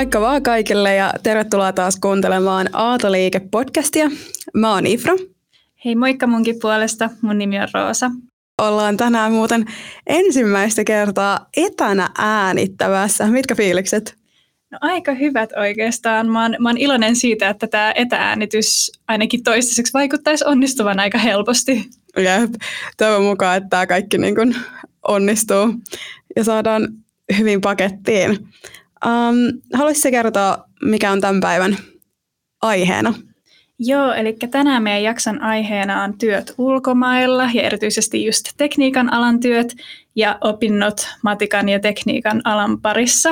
Moikka vaan kaikille ja tervetuloa taas kuuntelemaan Aatoliike-podcastia. Mä oon Ifra. Hei moikka munkin puolesta, mun nimi on Roosa. Ollaan tänään muuten ensimmäistä kertaa etänä äänittävässä. Mitkä fiilikset? No aika hyvät oikeastaan. Mä oon, mä oon iloinen siitä, että tämä etääänitys ainakin toistaiseksi vaikuttaisi onnistuvan aika helposti. Jep, toivon mukaan, että tämä kaikki niin kun onnistuu ja saadaan hyvin pakettiin. Um, haluaisitko kertoa, mikä on tämän päivän aiheena? Joo, eli tänään meidän jakson aiheena on työt ulkomailla ja erityisesti just tekniikan alan työt ja opinnot matikan ja tekniikan alan parissa.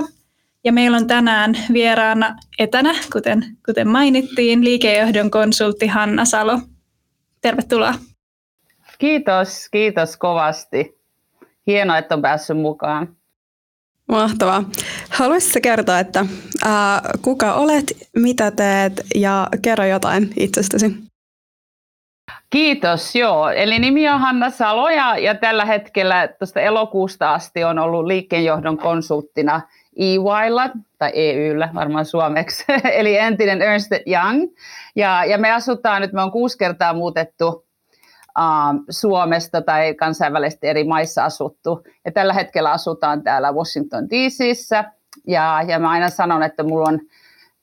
Ja meillä on tänään vieraana etänä, kuten, kuten mainittiin, liikejohdon konsultti Hanna Salo. Tervetuloa. Kiitos, kiitos kovasti. Hienoa, että on päässyt mukaan. Mahtavaa. Haluaisitko kertoa, että ää, kuka olet, mitä teet ja kerro jotain itsestäsi? Kiitos, joo. Eli nimi on Hanna Salo ja, ja tällä hetkellä tuosta elokuusta asti on ollut liikkeenjohdon konsulttina EYllä, tai EYllä varmaan suomeksi, eli entinen Ernst Young. Ja, ja me asutaan nyt, me on kuusi kertaa muutettu Suomesta tai kansainvälisesti eri maissa asuttu. Ja tällä hetkellä asutaan täällä Washington DCissä. Ja, ja mä aina sanon, että mulla on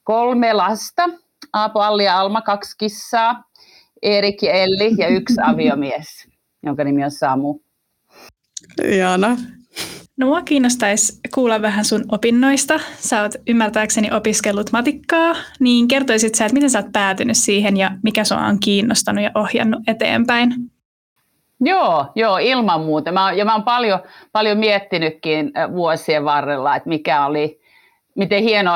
kolme lasta, Aapo, Alli ja Alma, kaksi kissaa, Erik ja Elli ja yksi aviomies, jonka nimi on Samu. Jana. No mua kiinnostaisi kuulla vähän sun opinnoista. Sä oot ymmärtääkseni opiskellut matikkaa, niin kertoisit sä, että miten sä oot päätynyt siihen ja mikä sua on kiinnostanut ja ohjannut eteenpäin? Joo, joo, ilman muuta. Mä, ja mä oon paljon, paljon miettinytkin vuosien varrella, että mikä oli, miten hieno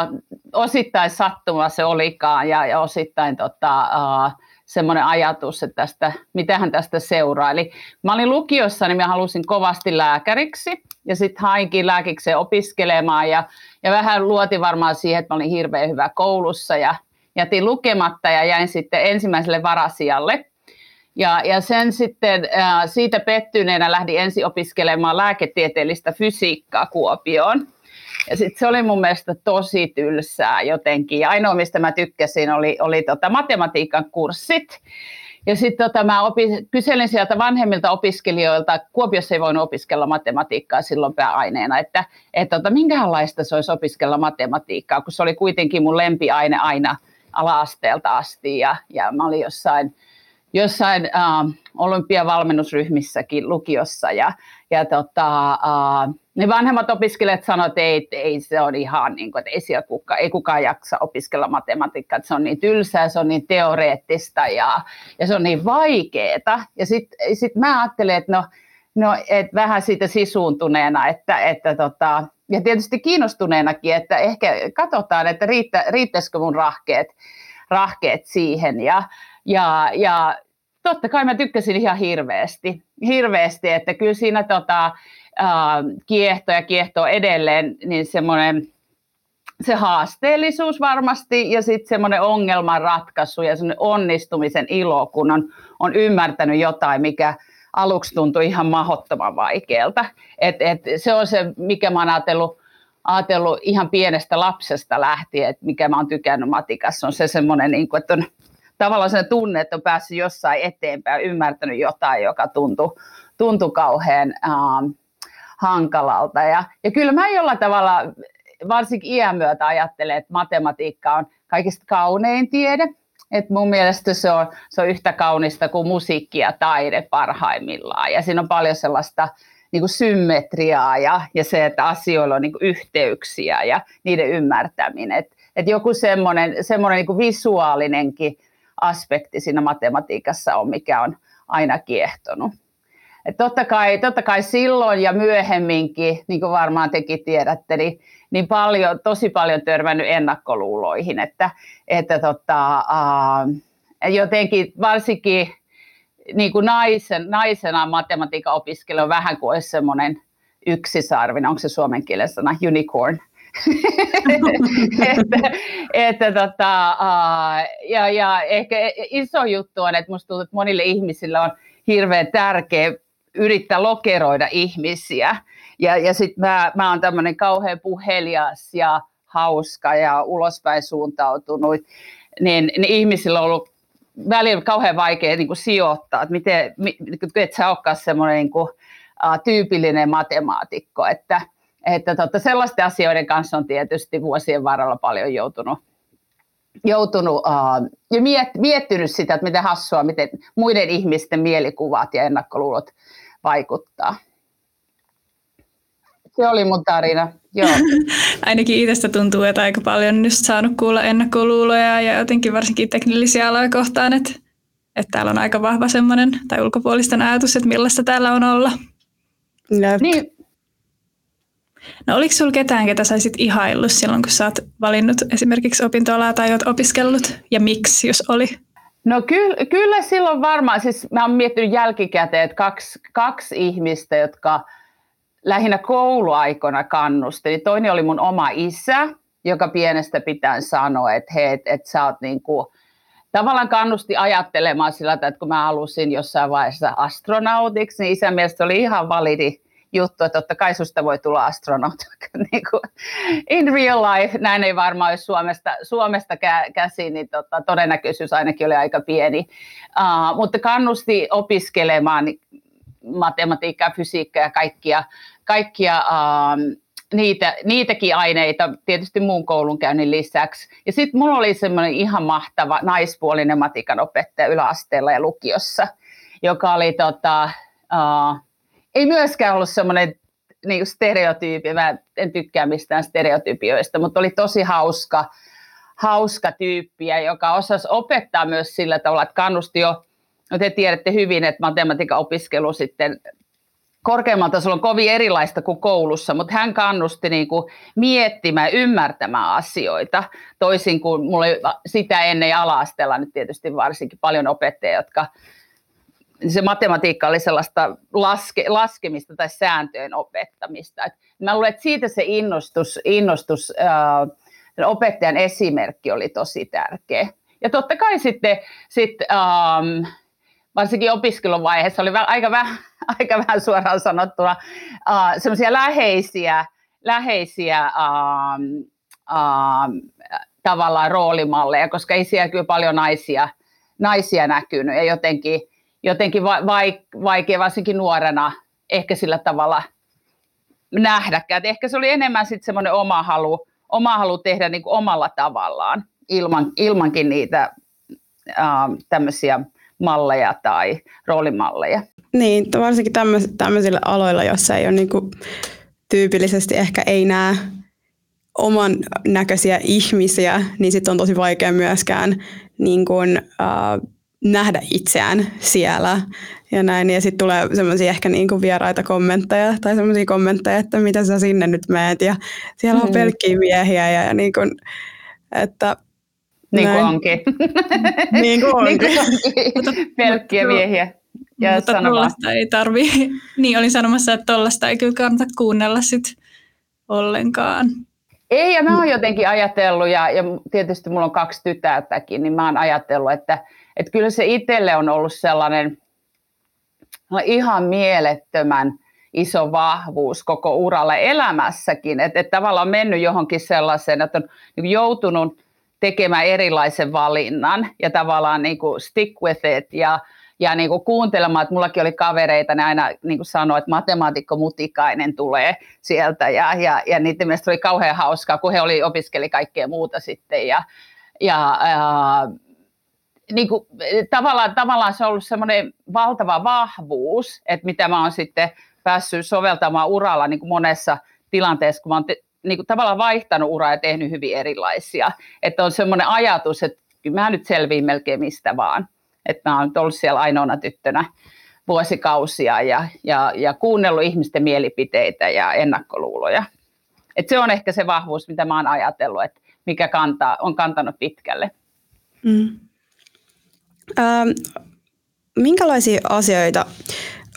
osittain sattuma se olikaan ja, ja osittain tota, uh, semmoinen ajatus, että tästä, mitähän tästä seuraa. Eli mä olin lukiossa, niin mä halusin kovasti lääkäriksi ja sitten hainkin lääkikseen opiskelemaan ja, ja vähän luotin varmaan siihen, että mä olin hirveän hyvä koulussa ja jätin lukematta ja jäin sitten ensimmäiselle varasijalle. Ja, ja sen sitten siitä pettyneenä lähdin ensin opiskelemaan lääketieteellistä fysiikkaa Kuopioon. Ja sitten se oli mun mielestä tosi tylsää jotenkin. Ja ainoa, mistä mä tykkäsin, oli, oli tota matematiikan kurssit. Ja sitten tota, mä opi- kyselin sieltä vanhemmilta opiskelijoilta, Kuopiossa ei voinut opiskella matematiikkaa silloin pääaineena, että et, tota, minkälaista se olisi opiskella matematiikkaa, kun se oli kuitenkin mun lempiaine aina ala-asteelta asti ja, ja mä olin jossain, jossain äh, olympiavalmennusryhmissäkin lukiossa ja, ja tota, äh, ne vanhemmat opiskelijat sanoivat, että ei, ei se on ihan niin kuin, että ei, siellä kuka, ei kukaan jaksa opiskella matematiikkaa, että se on niin tylsää, se on niin teoreettista ja, ja se on niin vaikeaa. Ja sitten sit mä ajattelen, että no, no et vähän siitä sisuuntuneena, että, että tota, ja tietysti kiinnostuneenakin, että ehkä katsotaan, että riittä, riittäisikö mun rahkeet, rahkeet siihen. Ja, ja, ja totta kai mä tykkäsin ihan hirveästi, hirveästi että kyllä siinä tota, kiehto ja kiehto edelleen, niin semmoinen se haasteellisuus varmasti ja sitten semmoinen ongelmanratkaisu ja semmoinen onnistumisen ilo, kun on, on ymmärtänyt jotain, mikä aluksi tuntui ihan mahdottoman vaikealta. Et, et se on se, mikä mä oon ajatellut, ajatellut ihan pienestä lapsesta lähtien, että mikä mä oon tykännyt matikassa, on se semmoinen, niin että on tavallaan se tunne, että on päässyt jossain eteenpäin, ymmärtänyt jotain, joka tuntui, tuntui kauhean ähm, hankalalta. Ja, ja kyllä mä jollain tavalla, varsinkin iän myötä ajattelen, että matematiikka on kaikista kaunein tiede. Et mun mielestä se on, se on yhtä kaunista kuin musiikki ja taide parhaimmillaan. Ja siinä on paljon sellaista niin kuin symmetriaa ja, ja se, että asioilla on niin kuin yhteyksiä ja niiden ymmärtäminen. Et, et joku semmoinen, niin visuaalinenkin aspekti siinä matematiikassa on, mikä on aina kiehtonut. Et totta, kai, totta kai silloin ja myöhemminkin, niin kuin varmaan tekin tiedätte, niin, niin paljon, tosi paljon törmännyt ennakkoluuloihin, että, että tota, uh, jotenkin varsinkin niin kuin naisen, naisena matematiikan opiskelu on vähän kuin olisi semmoinen yksisarvinen, onko se suomen kielen sana, unicorn, että, että tota, ja, ja ehkä iso juttu on, että musta tuntuu, että monille ihmisille on hirveän tärkeä yrittää lokeroida ihmisiä. Ja, ja sitten mä, mä oon tämmöinen kauhean puhelias ja hauska ja ulospäin suuntautunut, niin, niin ihmisillä on ollut välillä kauhean vaikea niin kuin sijoittaa, että miten, et sä olekaan semmoinen niin kuin, tyypillinen matemaatikko, että, että totta, sellaisten asioiden kanssa on tietysti vuosien varrella paljon joutunut, joutunut uh, ja miet, miettinyt sitä, että miten hassua, miten muiden ihmisten mielikuvat ja ennakkoluulot vaikuttaa. Se oli mun tarina. Joo. Ainakin itsestä tuntuu, että aika paljon nyt saanut kuulla ennakkoluuloja ja jotenkin varsinkin teknillisiä aloja kohtaan, että, että täällä on aika vahva semmoinen tai ulkopuolisten ajatus, että millaista täällä on olla. Jep. Niin, No oliko sinulla ketään, ketä saisit ihaillut silloin, kun sä oot valinnut esimerkiksi opintoalaa tai oot opiskellut? Ja miksi, jos oli? No kyllä, kyllä silloin varmaan, siis mä oon miettinyt jälkikäteen, että kaksi, kaksi ihmistä, jotka lähinnä kouluaikona kannusti. Niin toinen oli mun oma isä, joka pienestä pitäen sanoi, että hei, että et sä oot niin kuin, tavallaan kannusti ajattelemaan sillä, että kun mä halusin jossain vaiheessa astronautiksi, niin isän mielestä oli ihan validi juttu, että totta kai susta voi tulla astronaut. niin in real life, näin ei varmaan olisi Suomesta, Suomesta käsin, niin tota, todennäköisyys ainakin oli aika pieni. Uh, mutta kannusti opiskelemaan matematiikkaa, fysiikkaa ja kaikkia, kaikkia uh, niitä, niitäkin aineita tietysti muun koulunkäynnin lisäksi. Ja sitten mulla oli semmoinen ihan mahtava naispuolinen matikan opettaja yläasteella ja lukiossa, joka oli tota, uh, ei myöskään ollut semmoinen niin stereotyyppi, mä en tykkää mistään stereotypioista, mutta oli tosi hauska, hauska tyyppiä, joka osasi opettaa myös sillä tavalla, että kannusti jo, no te tiedätte hyvin, että matematiikan opiskelu sitten korkeammalla tasolla on kovin erilaista kuin koulussa, mutta hän kannusti niin kuin miettimään, ymmärtämään asioita, toisin kuin mulla sitä ennen ala-asteella nyt tietysti varsinkin paljon opettajia, jotka se matematiikka oli sellaista laske, laskemista tai sääntöjen opettamista. Et mä luulen, että siitä se innostus, innostus äh, opettajan esimerkki oli tosi tärkeä. Ja totta kai sitten sit, ähm, varsinkin opiskeluvaiheessa oli aika vähän, aika vähän suoraan sanottuna äh, semmoisia läheisiä, läheisiä ähm, ähm, tavallaan roolimalleja, koska ei siellä kyllä paljon naisia, naisia näkynyt ja jotenkin jotenkin vaikea, varsinkin nuorena, ehkä sillä tavalla nähdäkään. ehkä se oli enemmän sitten semmoinen oma halu, oma halu tehdä niin kuin omalla tavallaan, ilman, ilmankin niitä tämmöisiä malleja tai roolimalleja. Niin, varsinkin tämmöisillä aloilla, joissa ei ole niin kuin, tyypillisesti ehkä ei näe oman näköisiä ihmisiä, niin sitten on tosi vaikea myöskään niin kuin, äh, nähdä itseään siellä ja näin. Ja sitten tulee semmoisia ehkä niinku vieraita kommentteja tai semmoisia kommentteja, että mitä sä sinne nyt meet ja siellä on mm. pelkkiä miehiä ja, ja niinku, että niin kuin onkin. niin kuin onkin. niin onkin. Pelkkiä miehiä. Ja mutta tuollaista ei tarvi. Niin, olin sanomassa, että tuollaista ei kyllä kannata kuunnella sit ollenkaan. Ei, ja mä oon jotenkin ajatellut, ja, ja tietysti mulla on kaksi tytärtäkin, niin mä oon ajatellut, että että kyllä se itselle on ollut sellainen ihan mielettömän iso vahvuus koko uralla elämässäkin, että, että tavallaan on mennyt johonkin sellaiseen, että on niin joutunut tekemään erilaisen valinnan ja tavallaan niin kuin stick with it ja, ja niin kuin kuuntelemaan, että mullakin oli kavereita, ne aina niin kuin sanoi, että matemaatikko Mutikainen tulee sieltä ja, ja, ja niiden mielestä oli kauhean hauskaa, kun he oli, opiskeli kaikkea muuta sitten ja, ja, ja niin kuin, tavallaan, tavallaan se on ollut semmoinen valtava vahvuus, että mitä mä oon sitten päässyt soveltamaan uralla niin kuin monessa tilanteessa, kun mä oon te, niin kuin tavallaan vaihtanut uraa ja tehnyt hyvin erilaisia. Että on semmoinen ajatus, että mä nyt selviin melkein mistä vaan. Että mä oon ollut siellä ainoana tyttönä vuosikausia ja, ja, ja kuunnellut ihmisten mielipiteitä ja ennakkoluuloja. Et se on ehkä se vahvuus, mitä mä oon ajatellut, että mikä kantaa, on kantanut pitkälle. Mm. Ähm, minkälaisia asioita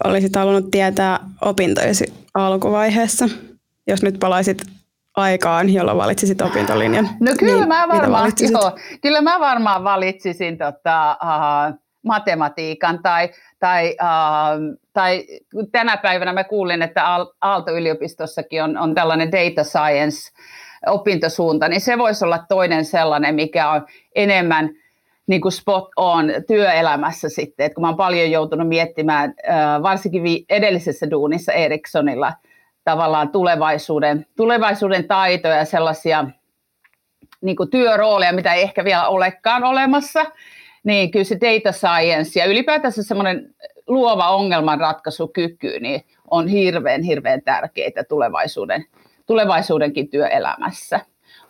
olisit halunnut tietää opintojesi alkuvaiheessa, jos nyt palaisit aikaan, jolloin valitsisit opintolinjan? No kyllä, niin, mä, varmaan, joo, kyllä mä varmaan valitsisin tota, uh, matematiikan tai, tai, uh, tai tänä päivänä mä kuulin, että Aalto-yliopistossakin on, on tällainen data science opintosuunta, niin se voisi olla toinen sellainen, mikä on enemmän niin kuin spot on työelämässä sitten, että kun mä oon paljon joutunut miettimään, varsinkin edellisessä duunissa Ericssonilla, tavallaan tulevaisuuden, tulevaisuuden taitoja ja sellaisia niin kuin työrooleja, mitä ei ehkä vielä olekaan olemassa, niin kyllä se data science ja ylipäätänsä semmoinen luova ongelmanratkaisukyky niin on hirveän, hirveän tärkeitä tulevaisuuden, tulevaisuudenkin työelämässä.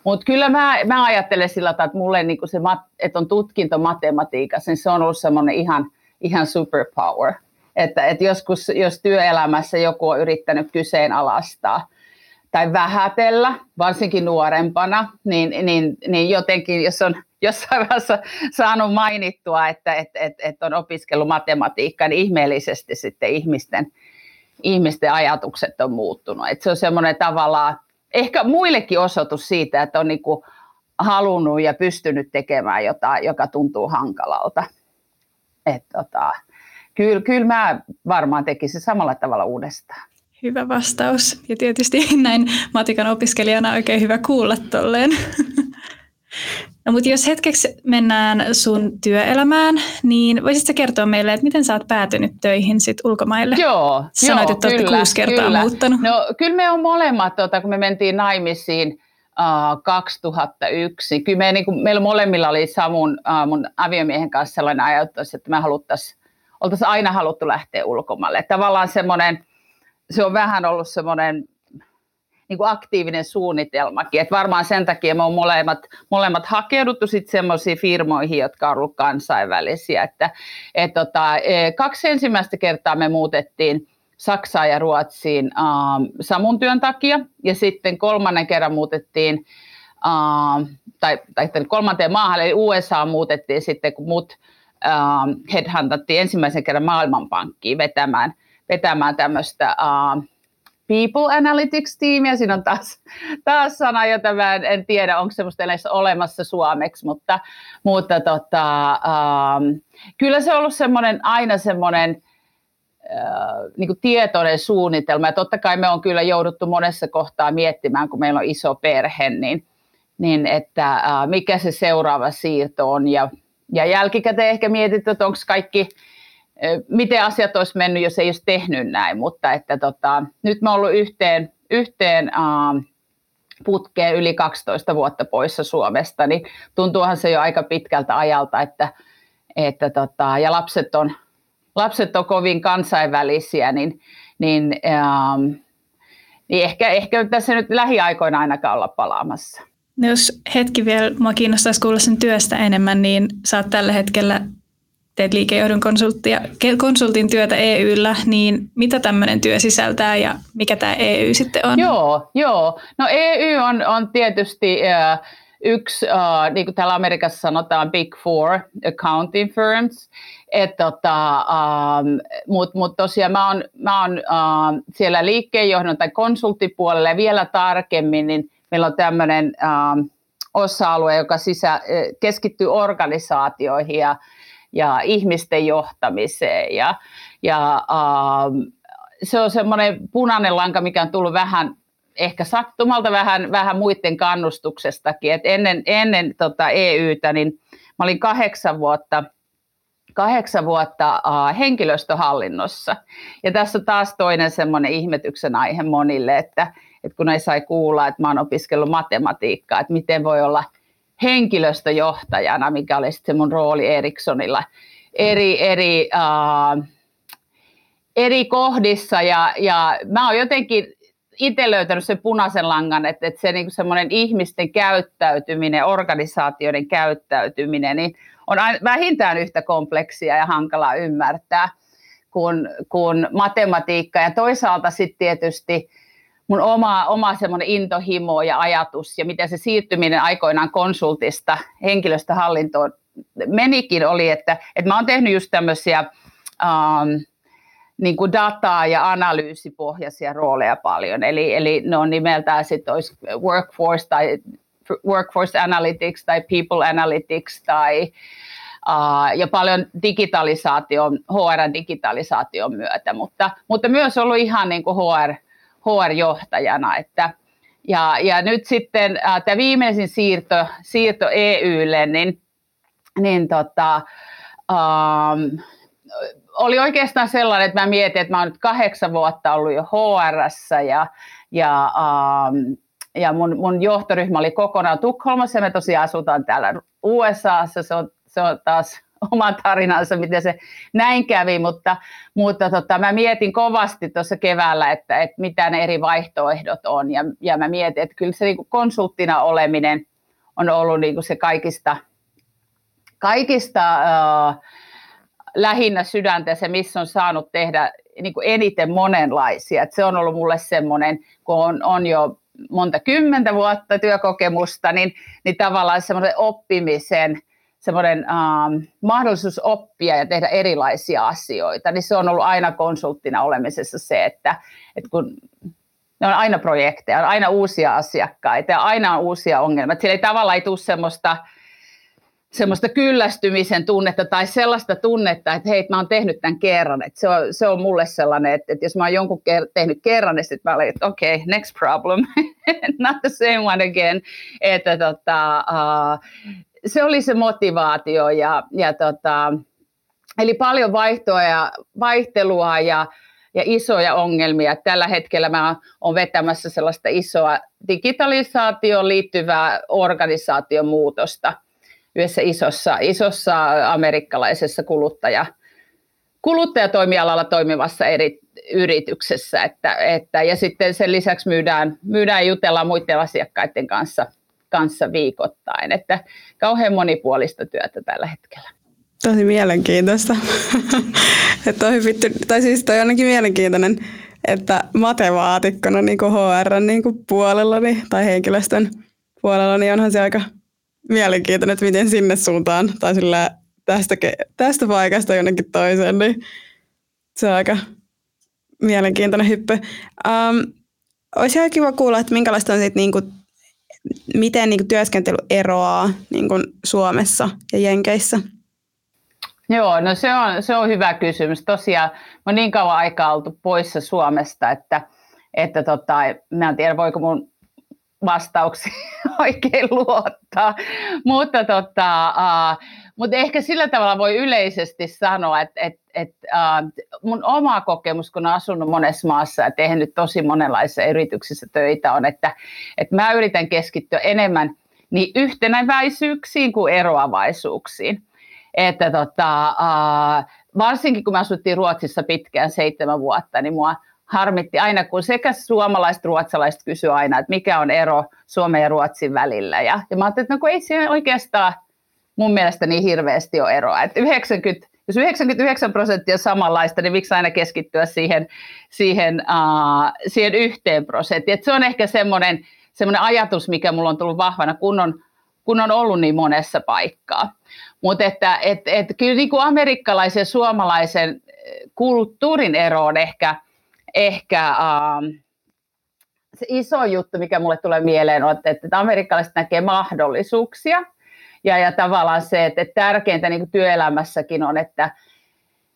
Mutta kyllä mä, mä ajattelen sillä tavalla, että mulle niin se, että on tutkinto matematiikassa, niin se on ollut semmoinen ihan, ihan superpower. Että, että joskus, jos työelämässä joku on yrittänyt kyseenalaistaa tai vähätellä, varsinkin nuorempana, niin, niin, niin jotenkin, jos on jossain vaiheessa saanut mainittua, että, että, että, että on opiskellut matematiikkaa, niin ihmeellisesti sitten ihmisten, ihmisten ajatukset on muuttunut. Että se on semmoinen tavallaan, ehkä muillekin osoitus siitä, että on niin halunnut ja pystynyt tekemään jotain, joka tuntuu hankalalta. Että tota, kyllä, kyllä mä varmaan tekisin samalla tavalla uudestaan. Hyvä vastaus. Ja tietysti näin matikan opiskelijana oikein hyvä kuulla tolleen. No mutta jos hetkeksi mennään sun työelämään, niin voisitko kertoa meille, että miten sä oot päätynyt töihin sit ulkomaille? Joo, Sanoit, joo, että kyllä, kuusi kertaa kyllä. muuttanut. No kyllä me on molemmat, tuota, kun me mentiin naimisiin uh, 2001, kyllä me, niin kuin, meillä molemmilla oli Samun, uh, mun aviomiehen kanssa sellainen ajatus, että me haluttaisiin, oltaisiin aina haluttu lähteä ulkomaille. Tavallaan semmoinen, se on vähän ollut semmoinen niin kuin aktiivinen suunnitelmakin. Et varmaan sen takia me on molemmat, molemmat hakeuduttu sitten semmoisiin firmoihin, jotka on ollut kansainvälisiä. Että, et tota, e, kaksi ensimmäistä kertaa me muutettiin Saksaan ja Ruotsiin äh, Samun työn takia, ja sitten kolmannen kerran muutettiin, äh, tai, tai kolmanteen maahan, eli USA muutettiin sitten, kun mut äh, headhuntattiin ensimmäisen kerran Maailmanpankkiin vetämään, vetämään tämmöistä äh, People Analytics-tiimiä. Siinä on taas, taas sana, jota mä en, en tiedä, onko semmoista edes olemassa suomeksi, mutta, mutta tota, ähm, kyllä se on ollut semmoinen, aina semmoinen äh, niin tietoinen suunnitelma. Ja totta kai me on kyllä jouduttu monessa kohtaa miettimään, kun meillä on iso perhe, niin, niin että äh, mikä se seuraava siirto on. Ja, ja jälkikäteen ehkä mietitty, että onko kaikki miten asiat olisi mennyt, jos ei olisi tehnyt näin, mutta että tota, nyt me ollaan ollut yhteen, yhteen uh, putkeen yli 12 vuotta poissa Suomesta, niin tuntuuhan se jo aika pitkältä ajalta, että, että tota, ja lapset on, lapset on kovin kansainvälisiä, niin, niin, um, niin ehkä, ehkä tässä nyt lähiaikoina ainakaan olla palaamassa. No jos hetki vielä, mua kiinnostaisi kuulla sen työstä enemmän, niin oot tällä hetkellä teet liikejohdon konsulttia, konsultin työtä EYllä, niin mitä tämmöinen työ sisältää ja mikä tämä EY sitten on? Joo, joo. No EY on, on tietysti uh, yksi, uh, niin kuin täällä Amerikassa sanotaan, Big Four accounting firms, tota, um, mutta mut tosiaan mä oon, mä oon uh, siellä liikkeenjohdon tai konsulttipuolella ja vielä tarkemmin, niin meillä on tämmöinen uh, osa-alue, joka sisä, keskittyy organisaatioihin ja ja ihmisten johtamiseen. Ja, ja uh, se on semmoinen punainen lanka, mikä on tullut vähän ehkä sattumalta vähän, vähän muiden kannustuksestakin. Et ennen ennen tota EYtä niin mä olin kahdeksan vuotta kahdeksan vuotta uh, henkilöstöhallinnossa. Ja tässä on taas toinen semmoinen ihmetyksen aihe monille, että, että kun ei sai kuulla, että mä oon opiskellut matematiikkaa, että miten voi olla – henkilöstöjohtajana, mikä oli sitten mun rooli Ericssonilla eri, eri, uh, eri kohdissa. Ja, ja mä oon jotenkin itse löytänyt sen punaisen langan, että, että se niin semmoinen ihmisten käyttäytyminen, organisaatioiden käyttäytyminen, niin on vähintään yhtä kompleksia ja hankalaa ymmärtää kuin, kuin matematiikka. Ja toisaalta sitten tietysti mun oma, oma semmoinen intohimo ja ajatus ja miten se siirtyminen aikoinaan konsultista henkilöstöhallintoon menikin oli, että, että mä oon tehnyt just tämmöisiä um, niin kuin dataa ja analyysipohjaisia rooleja paljon. Eli, eli ne on nimeltään sitten olisi workforce tai workforce analytics tai people analytics tai Uh, ja paljon digitalisaation, HR-digitalisaation myötä, mutta, mutta myös ollut ihan niin kuin HR, HR-johtajana, että, ja, ja nyt sitten äh, tämä viimeisin siirto, siirto EYlle, niin, niin tota, ähm, oli oikeastaan sellainen, että mä mietin, että mä oon nyt kahdeksan vuotta ollut jo HRssä ja, ja, ähm, ja mun, mun johtoryhmä oli kokonaan Tukholmassa ja me tosiaan asutaan täällä USAssa, se on, se on taas oma tarinansa, miten se näin kävi, mutta, mutta tota, mä mietin kovasti tuossa keväällä, että, että mitä ne eri vaihtoehdot on ja, ja mä mietin, että kyllä se niin konsulttina oleminen on ollut niin se kaikista, kaikista äh, lähinnä sydäntä se, missä on saanut tehdä niin kuin eniten monenlaisia. Et se on ollut mulle semmoinen, kun on, on jo monta kymmentä vuotta työkokemusta, niin, niin tavallaan semmoinen oppimisen, semmoinen ähm, mahdollisuus oppia ja tehdä erilaisia asioita, niin se on ollut aina konsulttina olemisessa se, että, että kun ne on aina projekteja, on aina uusia asiakkaita ja aina on uusia ongelmia. Sillä ei tavallaan ei tule semmoista, semmoista kyllästymisen tunnetta tai sellaista tunnetta, että hei, mä oon tehnyt tämän kerran. Että se, on, se on mulle sellainen, että, että jos mä oon jonkun ker- tehnyt kerran, niin sitten mä olin, että okei, okay, next problem, not the same one again. Että tota, uh, se oli se motivaatio ja, ja tota, eli paljon vaihtoa ja vaihtelua ja, ja isoja ongelmia. Tällä hetkellä mä olen vetämässä sellaista isoa digitalisaatioon liittyvää organisaatiomuutosta yhdessä isossa, isossa amerikkalaisessa kuluttaja, kuluttajatoimialalla toimivassa eri yrityksessä. Että, että, ja sitten sen lisäksi myydään, myydään ja jutellaan muiden asiakkaiden kanssa – kanssa viikoittain. Että kauhean monipuolista työtä tällä hetkellä. Tosi mielenkiintoista. että on hyvitty, tai siis toi on ainakin mielenkiintoinen, että matemaatikkona niin kuin HR niin kuin puolellani tai henkilöstön puolella, niin onhan se aika mielenkiintoinen, että miten sinne suuntaan tai sillä tästä, tästä paikasta jonnekin toiseen, niin se on aika mielenkiintoinen hyppy. Um, olisi ihan kiva kuulla, että minkälaista on sit niinku miten niin kuin, työskentely eroaa niin kuin, Suomessa ja Jenkeissä? Joo, no se on, se on hyvä kysymys. Tosiaan mä niin kauan aikaa oltu poissa Suomesta, että, että tota, mä en tiedä voiko mun vastauksia oikein luottaa. Mutta, tota, uh, mutta ehkä sillä tavalla voi yleisesti sanoa, että, että, että uh, mun oma kokemus, kun olen asunut monessa maassa ja tehnyt tosi monenlaisissa yrityksissä töitä, on, että, että mä yritän keskittyä enemmän niin yhtenäväisyyksiin kuin eroavaisuuksiin. Että tota, uh, varsinkin kun me asuttiin Ruotsissa pitkään seitsemän vuotta, niin mua harmitti aina, kun sekä suomalaiset ruotsalaiset kysyivät aina, että mikä on ero Suomen ja Ruotsin välillä. Ja, ja mä ajattelin, että no kun ei siinä oikeastaan mun mielestä niin hirveästi ole eroa. Että 90, jos 99 prosenttia on samanlaista, niin miksi aina keskittyä siihen, siihen, uh, siihen yhteen prosenttiin. Se on ehkä semmoinen, semmoinen ajatus, mikä mulla on tullut vahvana, kun on, kun on ollut niin monessa paikkaa. Mutta että et, et, kyllä niin kuin amerikkalaisen ja suomalaisen kulttuurin ero on ehkä – ehkä uh, se iso juttu, mikä mulle tulee mieleen, on, että, että amerikkalaiset näkee mahdollisuuksia. Ja, ja tavallaan se, että, että tärkeintä niin kuin työelämässäkin on, että,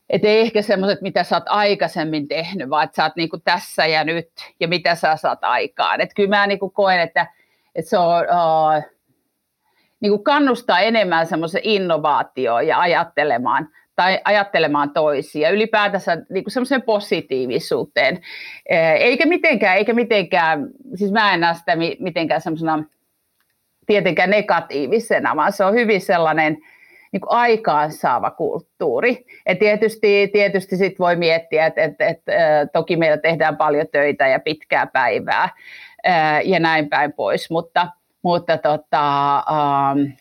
että ei ehkä semmoiset, mitä sä oot aikaisemmin tehnyt, vaan että sä oot niin kuin tässä ja nyt ja mitä sä saat aikaan. Että kyllä mä niin kuin koen, että, että se on, uh, niin kuin kannustaa enemmän semmoisen innovaatioon ja ajattelemaan tai ajattelemaan toisia, ylipäätänsä niin kuin semmoiseen positiivisuuteen. Eikä mitenkään, eikä mitenkään, siis mä en näe sitä mitenkään semmoisena tietenkään negatiivisena, vaan se on hyvin sellainen niin kuin aikaansaava kulttuuri. Et tietysti tietysti sit voi miettiä, että et, et, toki meillä tehdään paljon töitä ja pitkää päivää ja näin päin pois, mutta, mutta tota, um,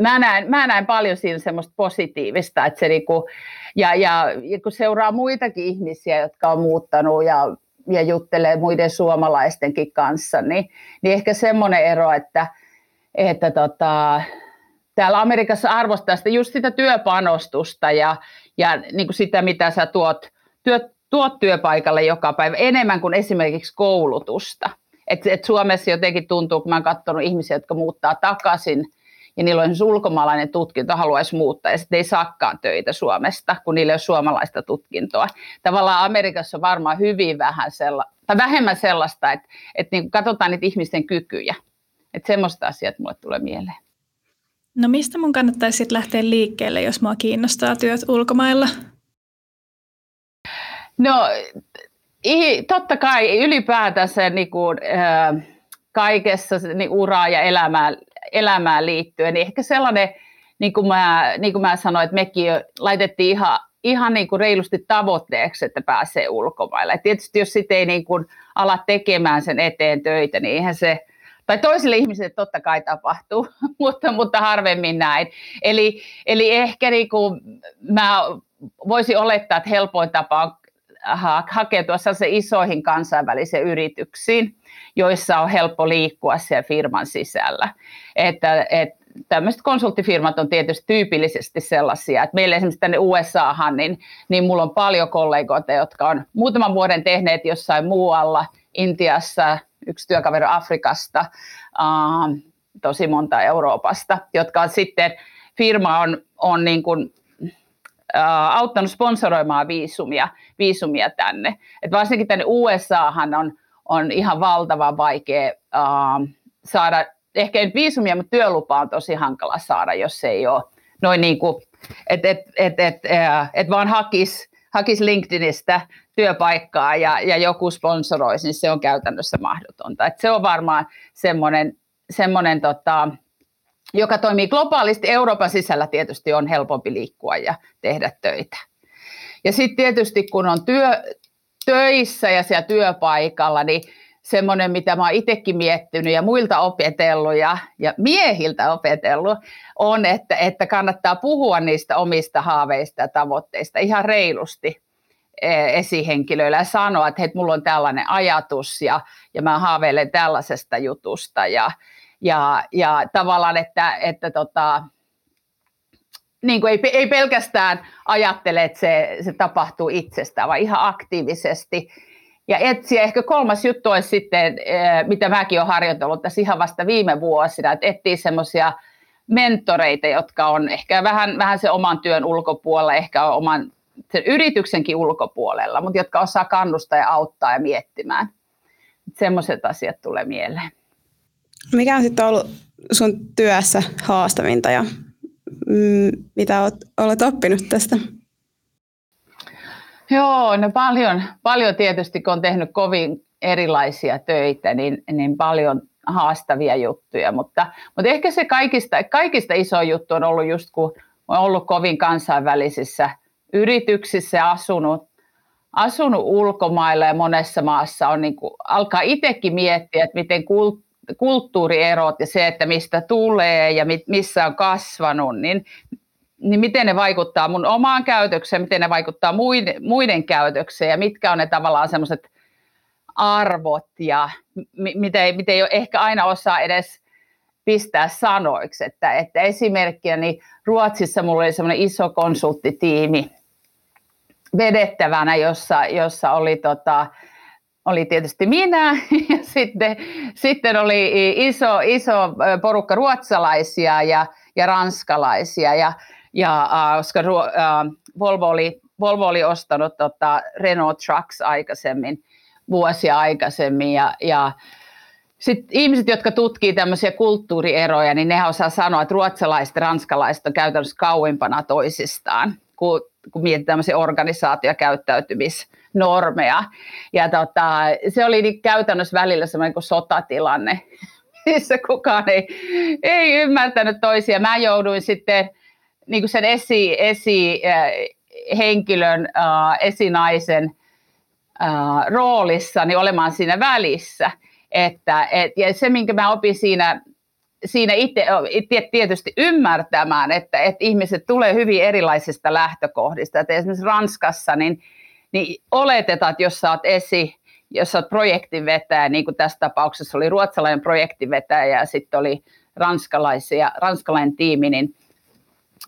mä näen, mä näen paljon siinä semmoista positiivista, että se niinku, ja, ja, ja kun seuraa muitakin ihmisiä, jotka on muuttanut ja, ja juttelee muiden suomalaistenkin kanssa, niin, niin ehkä semmoinen ero, että, että tota, täällä Amerikassa arvostaa sitä just sitä työpanostusta ja, ja niin kuin sitä, mitä sä tuot, työ, tuot työpaikalle joka päivä enemmän kuin esimerkiksi koulutusta. Et, et Suomessa jotenkin tuntuu, kun mä oon katsonut ihmisiä, jotka muuttaa takaisin – ja niillä on ulkomaalainen tutkinto, haluaisi muuttaa, ja sitten ei saakaan töitä Suomesta, kun niillä ei ole suomalaista tutkintoa. Tavallaan Amerikassa on varmaan hyvin vähän sella, tai vähemmän sellaista, että, että niin katsotaan niitä ihmisten kykyjä. Että semmoista asiat mulle tulee mieleen. No mistä mun kannattaisi sitten lähteä liikkeelle, jos mua kiinnostaa työt ulkomailla? No totta kai ylipäätänsä niin kuin, äh, kaikessa niin uraa ja elämään, elämään liittyen, niin ehkä sellainen, niin kuin mä, niin kuin mä sanoin, että mekin laitettiin ihan, ihan niin kuin reilusti tavoitteeksi, että pääsee ulkomaille. Et tietysti jos sitten ei niin kuin ala tekemään sen eteen töitä, niin eihän se, tai toisille ihmisille totta kai tapahtuu, mutta, mutta harvemmin näin. Eli, eli ehkä niin kuin mä voisin olettaa, että helpoin tapa on hakeutua sellaisiin isoihin kansainvälisiin yrityksiin, joissa on helppo liikkua siellä firman sisällä. Että, et, tämmöiset konsulttifirmat on tietysti tyypillisesti sellaisia, että meillä esimerkiksi tänne USAhan, niin, niin mulla on paljon kollegoita, jotka on muutaman vuoden tehneet jossain muualla, Intiassa, yksi työkaveri Afrikasta, uh, tosi monta Euroopasta, jotka on sitten, firma on, on niin kuin auttanut sponsoroimaan viisumia, viisumia tänne. Et varsinkin tänne USAhan on, on ihan valtavan vaikea uh, saada, ehkä ei viisumia, mutta työlupa on tosi hankala saada, jos ei ole noin niin kuin, että et, et, et, et vaan hakisi hakis LinkedInistä työpaikkaa ja, ja joku sponsoroisi, niin se on käytännössä mahdotonta. Et se on varmaan semmoinen, semmoinen tota, joka toimii globaalisti. Euroopan sisällä tietysti on helpompi liikkua ja tehdä töitä. Ja sitten tietysti kun on työ, töissä ja siellä työpaikalla, niin semmoinen, mitä mä oon itsekin miettinyt ja muilta opetellut ja, ja miehiltä opetellut, on, että, että kannattaa puhua niistä omista haaveista ja tavoitteista ihan reilusti e, esihenkilöillä ja sanoa, että hei, mulla on tällainen ajatus ja, ja mä haaveilen tällaisesta jutusta ja, ja, ja tavallaan, että, että tota, niin kuin ei, ei pelkästään ajattele, että se, se tapahtuu itsestään, vaan ihan aktiivisesti. Ja etsiä, ehkä kolmas juttu olisi sitten, eh, mitä mäkin olen harjoitellut tässä ihan vasta viime vuosina, että etsii semmoisia mentoreita, jotka on ehkä vähän, vähän se oman työn ulkopuolella, ehkä oman sen yrityksenkin ulkopuolella, mutta jotka osaa kannustaa ja auttaa ja miettimään. Semmoiset asiat tulee mieleen. Mikä on sitten ollut sun työssä haastavinta ja mitä olet, oppinut tästä? Joo, no paljon, paljon tietysti, kun on tehnyt kovin erilaisia töitä, niin, niin paljon haastavia juttuja, mutta, mutta ehkä se kaikista, kaikista iso juttu on ollut just, kun on ollut kovin kansainvälisissä yrityksissä asunut, asunut ulkomailla ja monessa maassa on niin kuin, alkaa itsekin miettiä, että miten kult, kulttuurierot ja se, että mistä tulee ja missä on kasvanut, niin, niin miten ne vaikuttaa mun omaan käytökseen, miten ne vaikuttaa muiden, muiden käytökseen ja mitkä on ne tavallaan semmoiset arvot ja mitä ei, mitä ei ehkä aina osaa edes pistää sanoiksi. Että, että esimerkkinä niin Ruotsissa mulla oli semmoinen iso konsulttitiimi vedettävänä, jossa, jossa oli tota, oli tietysti minä ja sitten, sitten oli iso, iso porukka ruotsalaisia ja, ja ranskalaisia. Ja, ja koska Volvo, oli, Volvo oli ostanut tota Renault Trucks aikaisemmin, vuosia aikaisemmin. Ja, ja sitten ihmiset, jotka tutkii tämmöisiä kulttuurieroja, niin ne osaa sanoa, että ruotsalaiset ja ranskalaiset on käytännössä kauimpana toisistaan, kun, kun mietitään tämmöisiä organisaatiokäyttäytymis normeja. Ja tota, se oli niin käytännössä välillä semmoinen kuin sotatilanne, missä kukaan ei, ei ymmärtänyt toisia. Mä jouduin sitten niin kuin sen esi, esi äh, henkilön, äh, esinaisen äh, roolissa niin olemaan siinä välissä. Että, et, ja se, minkä mä opin siinä, siinä itse tietysti ymmärtämään, että, että ihmiset tulee hyvin erilaisista lähtökohdista. Että esimerkiksi Ranskassa niin niin oletetaan, että jos sä oot esi, jos sä oot projektinvetäjä, niin kuin tässä tapauksessa oli ruotsalainen projektinvetäjä ja sitten oli ranskalaisia, ranskalainen tiimi, niin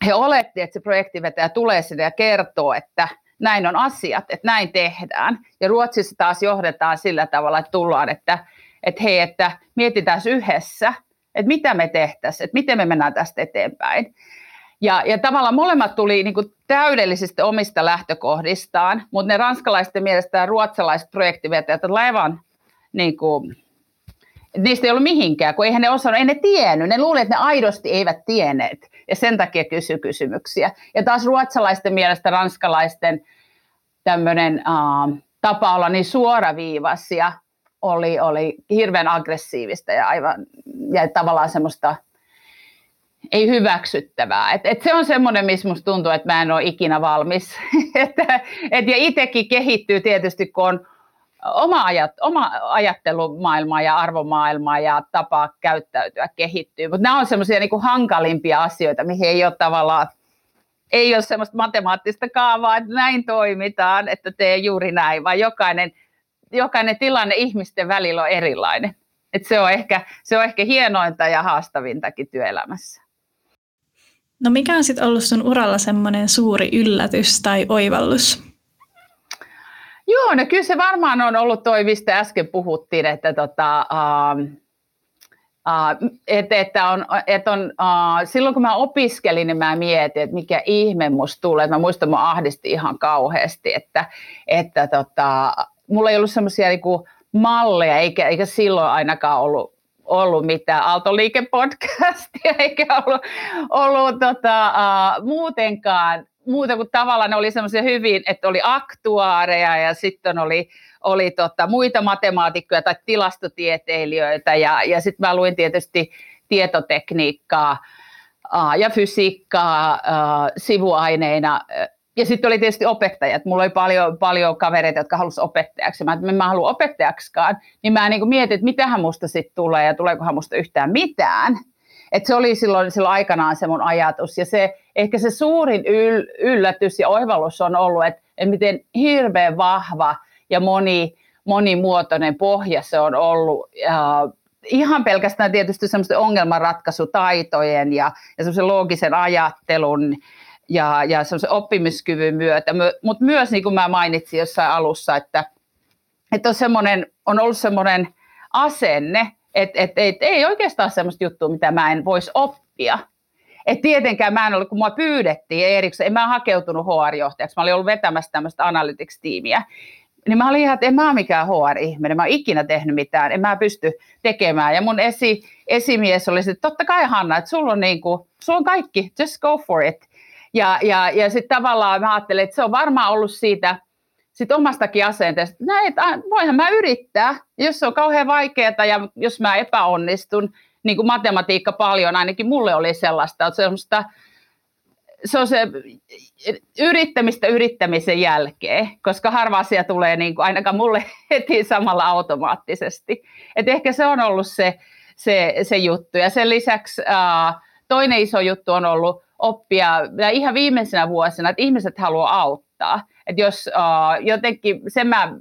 he oletti, että se projektinvetäjä tulee sinne ja kertoo, että näin on asiat, että näin tehdään. Ja Ruotsissa taas johdetaan sillä tavalla, että tullaan, että, että hei, että mietitään yhdessä, että mitä me tehtäisiin, että miten me mennään tästä eteenpäin. Ja, ja tavallaan molemmat tuli niin kuin täydellisesti omista lähtökohdistaan, mutta ne ranskalaisten mielestä ja ruotsalaiset projektivetäjät ovat aivan niin kuin, niistä ei ollut mihinkään, kun eihän ne osannut, ei ne tiennyt, ne luulivat, että ne aidosti eivät tienneet, ja sen takia kysy kysymyksiä. Ja taas ruotsalaisten mielestä ranskalaisten tämmöinen uh, tapa olla niin suoraviivaisia oli, oli hirveän aggressiivista ja aivan ja tavallaan semmoista ei hyväksyttävää. Et, et se on semmoinen, missä musta tuntuu, että mä en ole ikinä valmis. et, et, ja itsekin kehittyy tietysti, kun on oma, ajat, oma ajattelumaailma ja arvomaailma ja tapa käyttäytyä kehittyy. Mutta nämä on semmoisia niinku hankalimpia asioita, mihin ei ole tavallaan ei ole semmoista matemaattista kaavaa, että näin toimitaan, että tee juuri näin, vaan jokainen, jokainen tilanne ihmisten välillä on erilainen. Et se, on ehkä, se on ehkä hienointa ja haastavintakin työelämässä. No mikä on sitten ollut sun uralla semmoinen suuri yllätys tai oivallus? Joo, no kyllä se varmaan on ollut toi, mistä äsken puhuttiin, että tota, uh, uh, et, että on, et on, uh, silloin kun mä opiskelin, niin mä mietin, että mikä ihme musta tulee. Mä muistan, että mä ahdisti ihan kauheasti, että, että tota, mulla ei ollut semmoisia niinku malleja, eikä, eikä silloin ainakaan ollut ollut mitään Aaltoliike-podcastia, eikä ollut, ollut tota, uh, muutenkaan, muuta kuin tavallaan ne oli semmoisia hyvin, että oli aktuaareja ja sitten oli, oli tota, muita matemaatikkoja tai tilastotieteilijöitä ja, ja sitten mä luin tietysti tietotekniikkaa ja fysiikkaa sivuaineina ja sitten oli tietysti opettajat. Mulla oli paljon, paljon kavereita, jotka halusivat opettajaksi. Mä, että mä haluan opettajaksikaan. Niin mä niin mietin, että mitähän musta sitten tulee ja tuleekohan musta yhtään mitään. Et se oli silloin, silloin aikanaan se mun ajatus. Ja se, ehkä se suurin yl, yllätys ja oivallus on ollut, että, että miten hirveän vahva ja moni, monimuotoinen pohja se on ollut. Ja ihan pelkästään tietysti semmoisten ongelmanratkaisutaitojen ja, ja semmoisen loogisen ajattelun ja, ja oppimiskyvyn myötä, mutta myös niin kuin mä mainitsin jossain alussa, että, että on, semmoinen, on ollut semmoinen asenne, että, että, että ei oikeastaan semmoista juttua, mitä mä en voisi oppia. Et tietenkään mä en ollut, kun mua pyydettiin erikseen, en mä hakeutunut HR-johtajaksi, mä olin ollut vetämässä tämmöistä analytics-tiimiä, niin mä olin ihan, että en mä ole mikään HR-ihminen, mä oon ikinä tehnyt mitään, en mä pysty tekemään. Ja mun esi, esimies oli että totta kai Hanna, että sulla on, niin kuin, sulla on kaikki, just go for it. Ja, ja, ja sitten tavallaan mä ajattelin, että se on varmaan ollut siitä sit omastakin asenteesta, että voihan mä yrittää, jos se on kauhean vaikeaa ja jos mä epäonnistun, niin kuin matematiikka paljon, ainakin mulle oli sellaista, että semmoista, se on se yrittämistä yrittämisen jälkeen, koska harva asia tulee niin kuin ainakaan mulle heti samalla automaattisesti. Et ehkä se on ollut se, se, se juttu. Ja sen lisäksi uh, toinen iso juttu on ollut oppia ja ihan viimeisenä vuosina, että ihmiset haluaa auttaa. Että jos uh, jotenkin, sen mä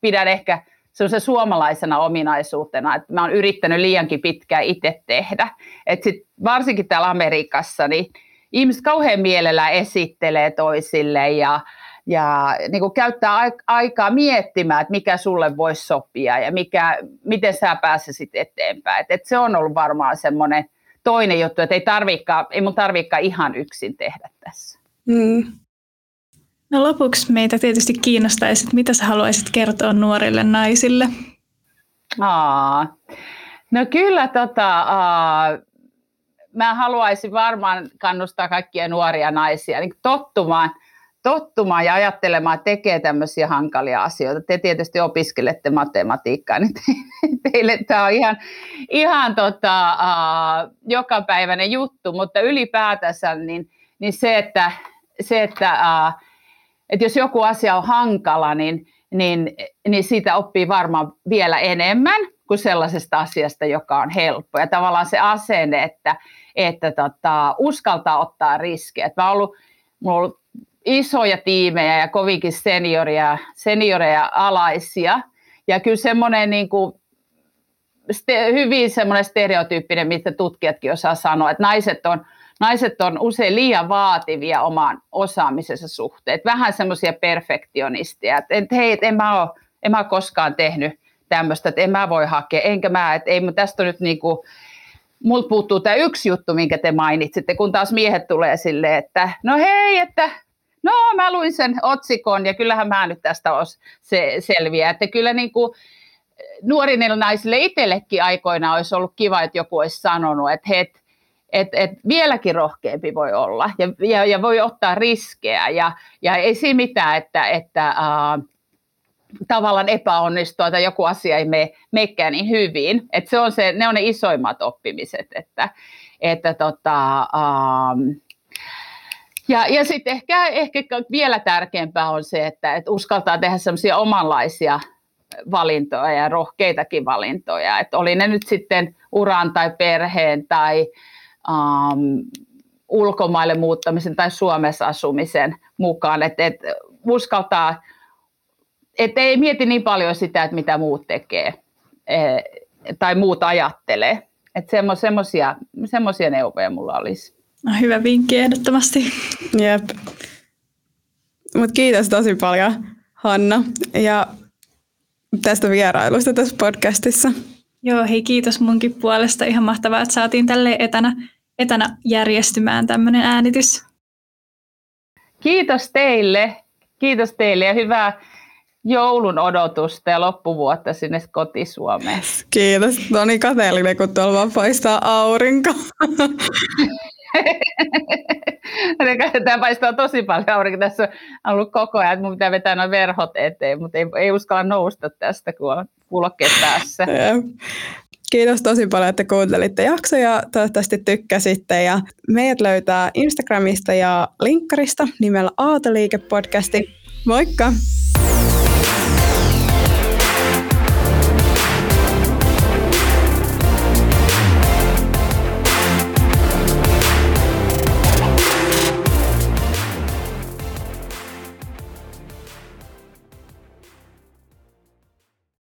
pidän ehkä se suomalaisena ominaisuutena, että mä oon yrittänyt liiankin pitkään itse tehdä. Että sit varsinkin täällä Amerikassa, niin ihmiset kauhean mielellä esittelee toisille ja, ja niin kuin käyttää aikaa miettimään, että mikä sulle voisi sopia ja mikä, miten sä pääsisit eteenpäin. Et, et se on ollut varmaan semmoinen toinen juttu, että ei, tarvikaan, ei mun tarvikaan ihan yksin tehdä tässä. Mm. No lopuksi meitä tietysti kiinnostaisi, että mitä sä haluaisit kertoa nuorille naisille? Aa, no kyllä tota, aa, mä haluaisin varmaan kannustaa kaikkia nuoria naisia niin tottumaan tottumaan ja ajattelemaan, että tekee tämmöisiä hankalia asioita. Te tietysti opiskelette matematiikkaa, niin te, teille tämä on ihan, ihan tota, uh, jokapäiväinen juttu, mutta ylipäätänsä niin, niin se, että, se, että uh, että jos joku asia on hankala, niin, niin, niin siitä oppii varmaan vielä enemmän kuin sellaisesta asiasta, joka on helppo. Ja tavallaan se asenne, että, että tota, uskaltaa ottaa riskejä. Mä ollut, mulla on ollut isoja tiimejä ja kovinkin senioria, senioreja alaisia. Ja kyllä semmoinen niin kuin, hyvin semmoinen stereotyyppinen, mitä tutkijatkin osaa sanoa, että naiset on, naiset on usein liian vaativia oman osaamisensa suhteen. Vähän semmoisia perfektionisteja, että, hei, että en mä ole, en mä ole koskaan tehnyt tämmöistä, että en mä voi hakea, enkä mä, että ei, tästä on nyt niin kuin, multa puuttuu tämä yksi juttu, minkä te mainitsitte, kun taas miehet tulee silleen, että no hei, että no mä luin sen otsikon ja kyllähän mä nyt tästä os, se selviää, että kyllä niin kuin nuorille naisille itsellekin aikoina olisi ollut kiva, että joku olisi sanonut, että he, et, et vieläkin rohkeampi voi olla ja, ja, ja voi ottaa riskejä ja, ja ei siinä mitään, että, että äh, tavallaan epäonnistua tai joku asia ei mene, niin hyvin. Et se on se, ne on ne isoimmat oppimiset. Että, että tota, ja, ja sitten ehkä, ehkä vielä tärkeämpää on se, että, että uskaltaa tehdä semmoisia omanlaisia valintoja ja rohkeitakin valintoja. Että oli ne nyt sitten uran tai perheen tai um, ulkomaille muuttamisen tai Suomessa asumisen mukaan. Että et uskaltaa että ei mieti niin paljon sitä, että mitä muut tekee e, tai muut ajattelee. Että semmoisia neuvoja mulla olisi. No, hyvä vinkki ehdottomasti. Jep. Mut kiitos tosi paljon Hanna ja tästä vierailusta tässä podcastissa. Joo, hei kiitos munkin puolesta. Ihan mahtavaa, että saatiin tälle etänä, etänä järjestymään tämmöinen äänitys. Kiitos teille. Kiitos teille ja hyvää joulun odotusta ja loppuvuotta sinne kotisuomeen. Kiitos. No niin kateellinen, kun tuolla vaan paistaa aurinko. Tämä paistaa tosi paljon aurinko. Tässä on ollut koko ajan, että mun pitää vetää noin verhot eteen, mutta ei, ei uskalla nousta tästä, kun on kulkeet päässä. Kiitos tosi paljon, että kuuntelitte jaksoja. Toivottavasti tykkäsitte. Ja meidät löytää Instagramista ja linkkarista nimellä Aatoliike-podcasti. Moikka!